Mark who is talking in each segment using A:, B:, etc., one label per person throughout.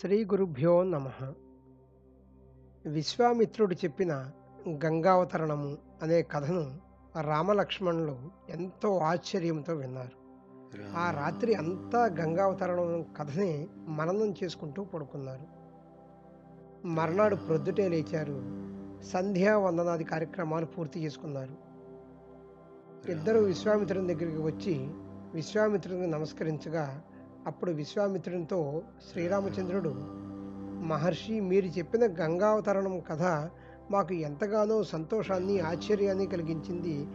A: శ్రీ గురుభ్యో నమ. విశ్వామిత్రుడు చెప్పిన గంగావతరణము అనే కథను రామలక్ష్మణులు ఎంతో ఆశ్చర్యంతో విన్నారు. ఆ రాత్రి అంతా గంగావతరణం కథనే మననం చేసుకుంటూ పడుకున్నారు. మర్నాడు ప్రొద్దుటే లేచారు. సంధ్యా వందనాది కార్యక్రమాలు పూర్తి చేసుకున్నారు. ఇద్దరు విశ్వామిత్రుని దగ్గరికి వచ్చి విశ్వామిత్రునికి నమస్కరించగా అప్పుడు విశ్వామిత్రునితో శ్రీరామచంద్రుడు మహర్షి మీరు చెప్పిన గంగావతరణం కథ మాకు ఎంతగానో సంతోషాన్ని ఆశ్చర్యాన్ని కలిగించింది.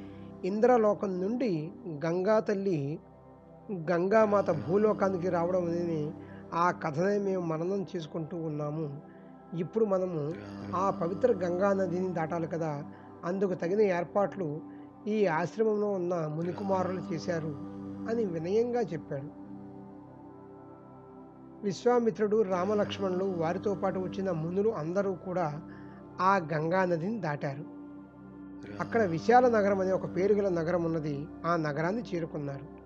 A: ఇంద్రలోకం నుండి గంగా తల్లి గంగామాత భూలోకానికి రావడం అనేది ఆ కథనే మేము మననం చేసుకుంటూ ఉన్నాము. ఇప్పుడు మనము ఆ పవిత్ర గంగా నదిని దాటాలి కదా. అందుకు తగిన ఏర్పాట్లు ఈ ఆశ్రమంలో ఉన్న మునికుమారులు చేశారు అని వినయంగా చెప్పాడు. విశ్వామిత్రుడు రామలక్ష్మణులు వారితో పాటు వచ్చిన మునులు అందరూ కూడా ఆ గంగా నదిని దాటారు. అక్కడ విశాల నగరం అనే ఒక పేరు గల నగరం ఉన్నది. ఆ నగరాన్ని చేరుకున్నారు.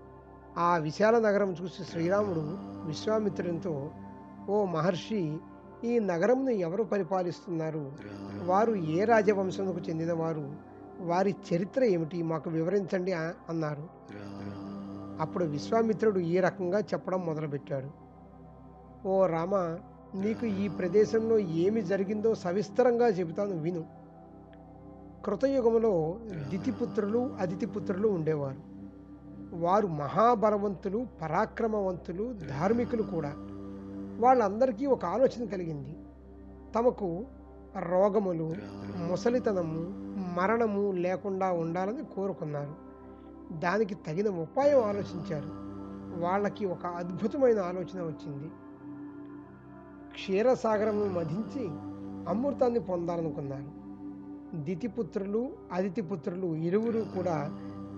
A: ఆ విశాల నగరం చూసి శ్రీరాముడు విశ్వామిత్రునితో ఓ మహర్షి ఈ నగరంను ఎవరు పరిపాలిస్తున్నారు? వారు ఏ రాజవంశంకు చెందినవారు? వారి చరిత్ర ఏమిటి? మాకు వివరించండి అన్నారు. అప్పుడు విశ్వామిత్రుడు ఈ రకంగా చెప్పడం మొదలుపెట్టాడు. ఓ రామ నీకు ఈ ప్రదేశంలో ఏమి జరిగిందో సవిస్తరంగా చెబుతాను విను. కృతయుగంలో దితిపుత్రులు అతిథిపుత్రులు ఉండేవారు. వారు మహాబలవంతులు పరాక్రమవంతులు ధార్మికులు కూడా. వాళ్ళందరికీ ఒక ఆలోచన కలిగింది. తమకు రోగములు ముసలితనము మరణము లేకుండా ఉండాలని కోరుకున్నారు. దానికి తగిన ఉపాయం ఆలోచించారు. వాళ్ళకి ఒక అద్భుతమైన ఆలోచన వచ్చింది. క్షీరసాగరము మధించి అమృతాన్ని పొందాలనుకున్నారు దితిపుత్రులు అదితిపుత్రులు ఇరువురు కూడా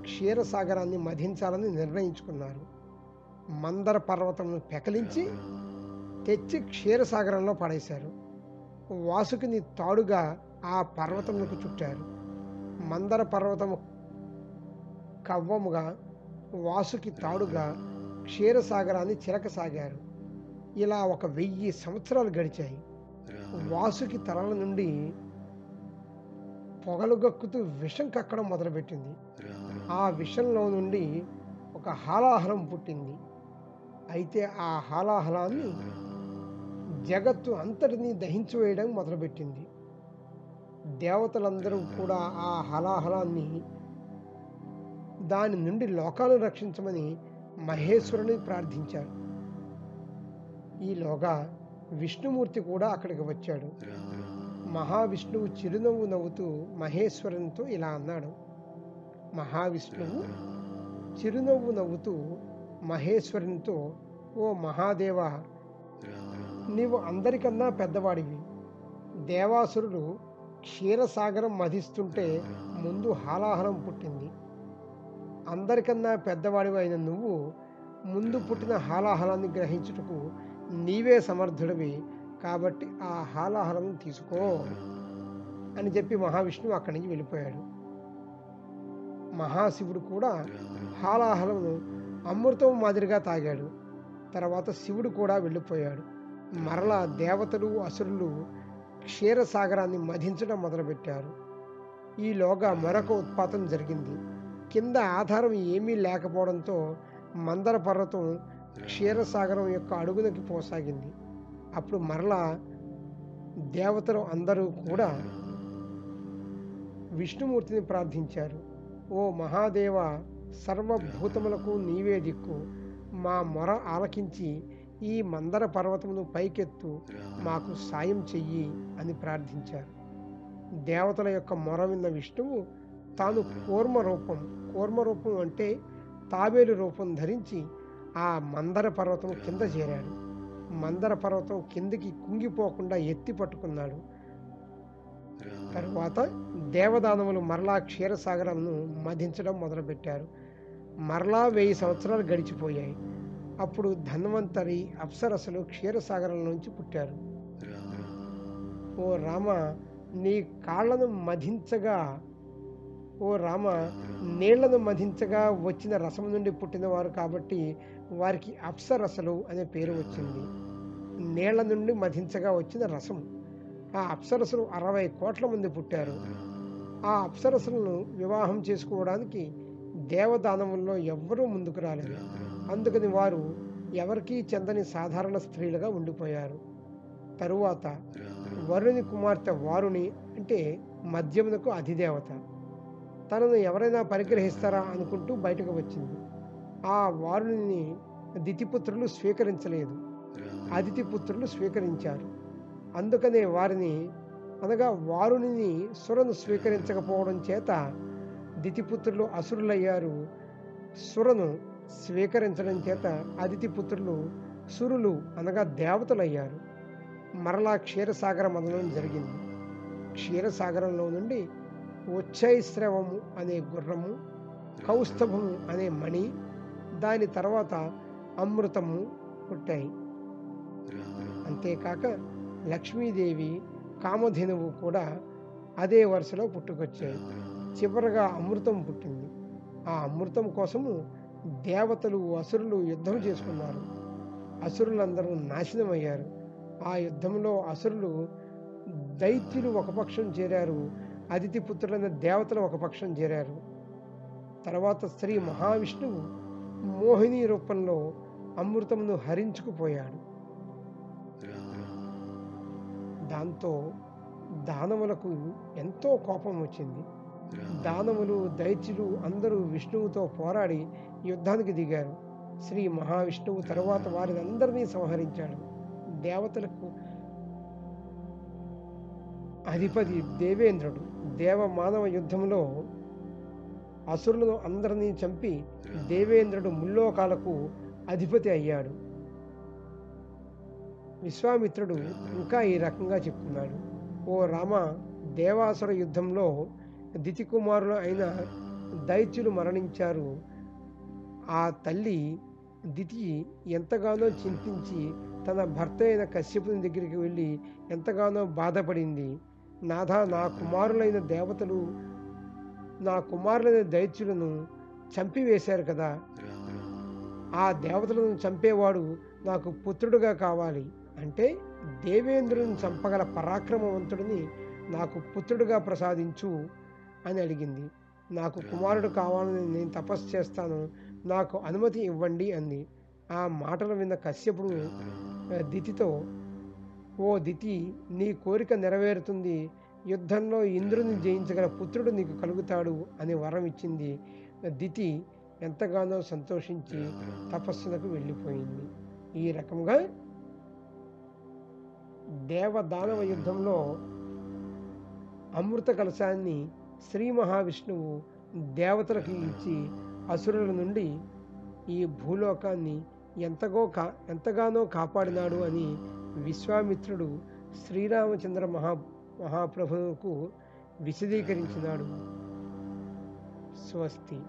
A: క్షీరసాగరాన్ని మధించాలని నిర్ణయించుకున్నారు. మందర పర్వతంను పెకలించి తెచ్చి క్షీరసాగరంలో పడేశారు. వాసుకిని తాడుగా ఆ పర్వతములకు చుట్టారు. మందర పర్వతము కవ్వముగా వాసుకి తాడుగా క్షీరసాగరాన్ని చిరకసాగారు. ఇలా ఒక వెయ్యి సంవత్సరాలు గడిచాయి. వాసుకి తలల నుండి పొగలు గక్కుతూ విషం కక్కడం మొదలుపెట్టింది. ఆ విషంలో నుండి ఒక హాలాహలం పుట్టింది. అయితే ఆ హాలాహలాన్ని జగత్తు అంతటినీ దహించివేయడం మొదలుపెట్టింది. దేవతలందరూ కూడా ఆ హలాహలాన్ని దాని నుండి లోకాలను రక్షించమని మహేశ్వరుని ప్రార్థించారు. ఈలోగా విష్ణుమూర్తి కూడా అక్కడికి వచ్చాడు. మహావిష్ణువు చిరునవ్వు నవ్వుతూ మహేశ్వరునితో ఇలా అన్నాడు. మహావిష్ణువు చిరునవ్వు నవ్వుతూ మహేశ్వరునితో ఓ మహాదేవ నీవు అందరికన్నా పెద్దవాడివి. దేవాసురుడు క్షీరసాగరం మధిస్తుంటే ముందు హాలాహలం పుట్టింది. అందరికన్నా పెద్దవాడివి అయిన నువ్వు ముందు పుట్టిన హాలాహలాన్ని గ్రహించుటకు నీవే సమర్థుడివి కాబట్టి ఆ హాలాహలం తీసుకో అని చెప్పి మహావిష్ణువు అక్కడి నుంచి వెళ్ళిపోయాడు. మహాశివుడు కూడా హాలాహలను అమృతం మాదిరిగా తాగాడు. తర్వాత శివుడు కూడా వెళ్ళిపోయాడు. మరలా దేవతలు అసురులు క్షీరసాగరాన్ని మధించడం మొదలుపెట్టారు. ఈలోగా మరొక ఉత్పాతం జరిగింది. కింద ఆధారం ఏమీ లేకపోవడంతో మందర పర్వతం క్షీరసాగరం యొక్క అడుగునకి పోసాగింది. అప్పుడు మరలా దేవతలు అందరూ కూడా విష్ణుమూర్తిని ప్రార్థించారు. ఓ మహాదేవ సర్వభూతములకు నీవే దిక్కు. మా మొర ఆలకించి ఈ మందర పర్వతమును పైకెత్తు. మాకు సాయం చెయ్యి అని ప్రార్థించారు. దేవతల యొక్క మొర విన్న విష్ణువు తాను కూర్మ రూపం కూర్మ రూపం అంటే తాబేలు రూపం ధరించి ఆ మందర పర్వతం కింద చేరాడు. మందర పర్వతం కిందికి కుంగిపోకుండా ఎత్తి పట్టుకున్నాడు. తరువాత దేవదానములు మరలా క్షీరసాగరంను మధించడం మొదలుపెట్టారు. మరలా వెయ్యి సంవత్సరాలు గడిచిపోయాయి. అప్పుడు ధన్వంతరి అప్సరసలు క్షీరసాగరం నుంచి పుట్టారు. ఓ రామ నీ కాళ్ళను మధించగా. ఓ రామ నీళ్ళను మధించగా వచ్చిన రసం నుండి పుట్టినవారు కాబట్టి వారికి అప్సరసలు అనే పేరు వచ్చింది. నీళ్ళ నుండి మధించగా వచ్చిన రసం. ఆ అప్సరసులు అరవై కోట్ల మంది పుట్టారు. ఆ అప్సరసులను వివాహం చేసుకోవడానికి దేవదానముల్లో ఎవ్వరూ ముందుకు రాలేదు. అందుకని వారు ఎవరికీ చెందని సాధారణ స్త్రీలుగా ఉండిపోయారు. తరువాత వరుణి కుమార్తె వారుని అంటే మద్యమునకు అధిదేవత. తనను ఎవరైనా పరిగ్రహిస్తారా అనుకుంటూ బయటకు వచ్చింది. ఆ వారుని దితిపుత్రులు స్వీకరించలేదు. అదితి పుత్రులు స్వీకరించారు. అందుకనే వారిని అనగా వారుని సురను స్వీకరించకపోవడం చేత దితిపుత్రులు అసురులయ్యారు. సురను స్వీకరించడం చేత అతిథి పుత్రులు సురులు అనగా దేవతలయ్యారు. మరలా క్షీరసాగర మదనం జరిగింది. క్షీరసాగరంలో నుండి ఉచ్చైశ్రవము అనే గుర్రము కౌస్తభము అనే మణి దాని తర్వాత అమృతము పుట్టాయి. అంతేకాక లక్ష్మీదేవి కామధేనువు కూడా అదే వరుసలో పుట్టుకొచ్చాయి. చివరగా అమృతం పుట్టింది. ఆ అమృతం కోసము దేవతలు అసురులు యుద్ధం చేసుకున్నారు. అసురులందరూ నాశనమయ్యారు. ఆ యుద్ధంలో అసురులు దైత్యులు ఒక పక్షం చేరారు. అతిథి పుత్రులైన దేవతలు ఒక పక్షం చేరారు. తర్వాత శ్రీ మహావిష్ణువు మోహిని రూపంలో అమృతమును హరించుకుపోయాడు. దాంతో దానవులకు ఎంతో కోపం వచ్చింది. దానవులు దైత్యులు అందరూ విష్ణువుతో పోరాడి యుద్ధానికి దిగారు. శ్రీ మహావిష్ణువు తరువాత వారిని అందరినీ సంహరించాడు. దేవతలకు అధిపతి దేవేంద్రుడు. దేవ మానవ యుద్ధంలో అసురులను అందరినీ చంపి దేవేంద్రుడు ముల్లోకాలకు అధిపతి అయ్యాడు. విశ్వామిత్రుడు ఇంకా ఈ రకంగా చెప్తున్నాడు. ఓ రామ దేవాసుర యుద్ధంలో దితికుమారులు అయిన దైత్యులు మరణించారు. ఆ తల్లి దితి ఎంతగానో చింతించి తన భర్త అయిన కశ్యపుని దగ్గరికి వెళ్ళి ఎంతగానో బాధపడింది. నాథా నా కుమారులైన దేవతలు నా కుమారులైన దైత్యులను చంపివేశారు కదా. ఆ దేవతలను చంపేవాడు నాకు పుత్రుడుగా కావాలి అంటే దేవేంద్రుని చంపగల పరాక్రమవంతుడిని నాకు పుత్రుడుగా ప్రసాదించు అని అడిగింది. నాకు కుమారుడు కావాలని నేను తపస్సు చేస్తాను నాకు అనుమతి ఇవ్వండి అంది. ఆ మాటలు విన్న కశ్యపుడు దితితో ఓ దితి నీ కోరిక నెరవేరుతుంది. యుద్ధంలో ఇంద్రుని జయించగల పుత్రుడు నీకు కలుగుతాడు అని వరం ఇచ్చింది. దితి ఎంతగానో సంతోషించి తపస్సులకు వెళ్ళిపోయింది. ఈ రకంగా దేవదానవ యుద్ధంలో అమృత కలశాన్ని శ్రీ మహావిష్ణువు దేవతలకు ఇచ్చి అసురుల నుండి ఈ భూలోకాన్ని ఎంతగో కా ఎంతగానో కాపాడినాడు అని విశ్వామిత్రుడు శ్రీరామచంద్ర మహా మహాప్రభువుకు విశదీకరించినాడు. స్వస్తి.